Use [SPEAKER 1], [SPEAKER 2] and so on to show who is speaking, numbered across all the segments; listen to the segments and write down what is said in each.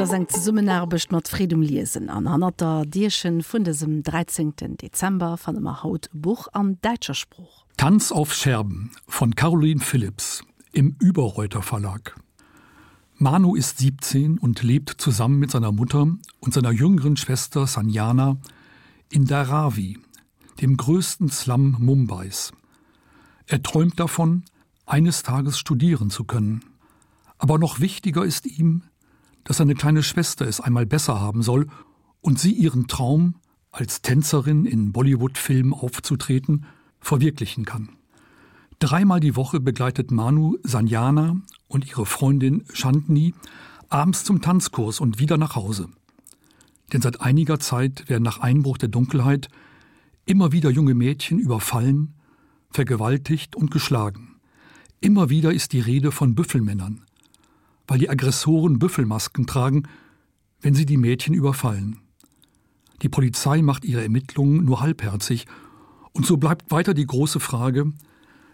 [SPEAKER 1] der seng ze Summenerbecht mat Friedum lesen an hanter Dirschen vun desem 13. Dezember van dem Haut Buch an Deitscher Spruch.
[SPEAKER 2] Tanz auf Scherben von Caroline Phillips im Überreuter Verlag. Manu ist 17 und lebt zusammen mit seiner Mutter und seiner jüngeren Schwester Sanjana in Dharavi, dem größten Slum Mumbais. Er träumt davon, eines Tages studieren zu können. Aber noch wichtiger ist ihm, dass seine kleine Schwester es einmal besser haben soll und sie ihren Traum, als Tänzerin in Bollywood-Filmen aufzutreten, verwirklichen kann. Dreimal die Woche begleitet Manu Sanjana und ihre Freundin Shantni abends zum Tanzkurs und wieder nach Hause. Denn seit einiger Zeit werden nach Einbruch der Dunkelheit immer wieder junge Mädchen überfallen, vergewaltigt und geschlagen. Immer wieder ist die Rede von Büffelmännern, weil die Aggressoren Büffelmasken tragen, wenn sie die Mädchen überfallen. Die Polizei macht ihre Ermittlungen nur halbherzig, und so bleibt weiter die große Frage,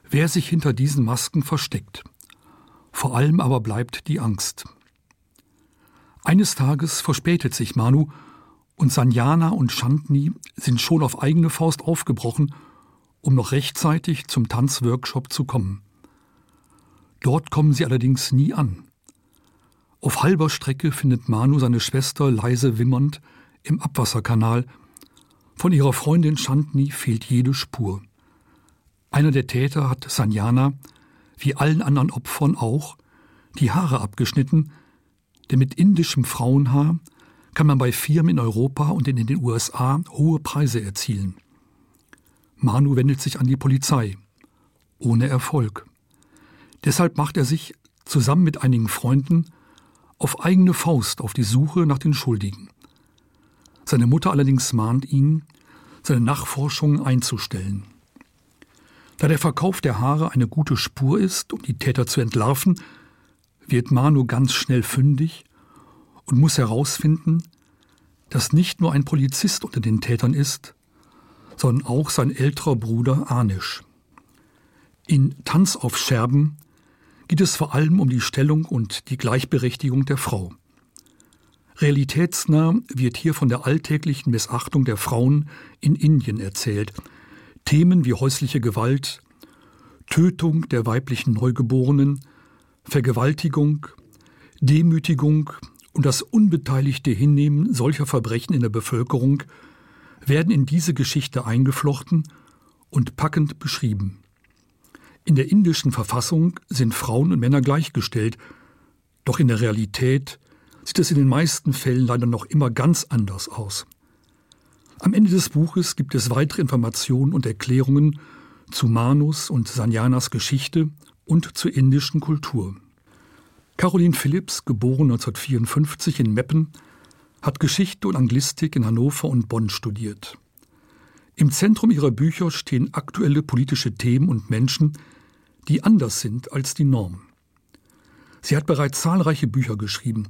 [SPEAKER 2] wer sich hinter diesen Masken versteckt. Vor allem aber bleibt die Angst. Eines Tages verspätet sich Manu, und Sanjana und Shantni sind schon auf eigene Faust aufgebrochen, um noch rechtzeitig zum Tanzworkshop zu kommen. Dort kommen sie allerdings nie an. Auf halber Strecke findet Manu seine Schwester leise wimmernd im Abwasserkanal. Von ihrer Freundin Shantni fehlt jede Spur. Einer der Täter hat Sanjana, wie allen anderen Opfern auch, die Haare abgeschnitten, denn mit indischem Frauenhaar kann man bei Firmen in Europa und in den USA hohe Preise erzielen. Manu wendet sich an die Polizei, ohne Erfolg. Deshalb macht er sich zusammen mit einigen Freunden auf eigene Faust auf die Suche nach den Schuldigen. Seine Mutter allerdings mahnt ihn, seine Nachforschungen einzustellen. Da der Verkauf der Haare eine gute Spur ist, um die Täter zu entlarven, wird Manu ganz schnell fündig und muss herausfinden, dass nicht nur ein Polizist unter den Tätern ist, sondern auch sein älterer Bruder Anisch. In Tanz auf Scherben geht es vor allem um die Stellung und die Gleichberechtigung der Frau. Realitätsnah wird hier von der alltäglichen Missachtung der Frauen in Indien erzählt. Themen wie häusliche Gewalt, Tötung der weiblichen Neugeborenen, Vergewaltigung, Demütigung und das unbeteiligte Hinnehmen solcher Verbrechen in der Bevölkerung werden in diese Geschichte eingeflochten und packend beschrieben. In der indischen Verfassung sind Frauen und Männer gleichgestellt, doch in der Realität sieht es in den meisten Fällen leider noch immer ganz anders aus. Am Ende des Buches gibt es weitere Informationen und Erklärungen zu Manus und Sanjanas Geschichte und zur indischen Kultur. Caroline Phillips, geboren 1954 in Meppen, hat Geschichte und Anglistik in Hannover und Bonn studiert. Im Zentrum ihrer Bücher stehen aktuelle politische Themen und Menschen, die anders sind als die Norm. Sie hat bereits zahlreiche Bücher geschrieben.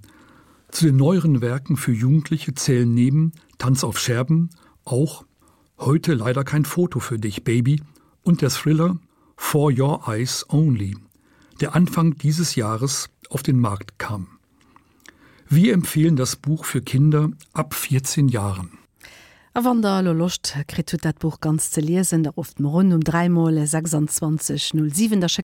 [SPEAKER 2] Zu den neueren Werken für Jugendliche zählen neben Tanz auf Scherben auch heute leider kein Foto für dich, Baby und der Thriller For Your Eyes Only, der Anfang dieses Jahres auf den Markt kam. Wir empfehlen das Buch für Kinder ab 14 Jahren.
[SPEAKER 1] A wann der lo locht krit dat Buch ganz ze lesen, der oft run um 3 Mol 26 07 der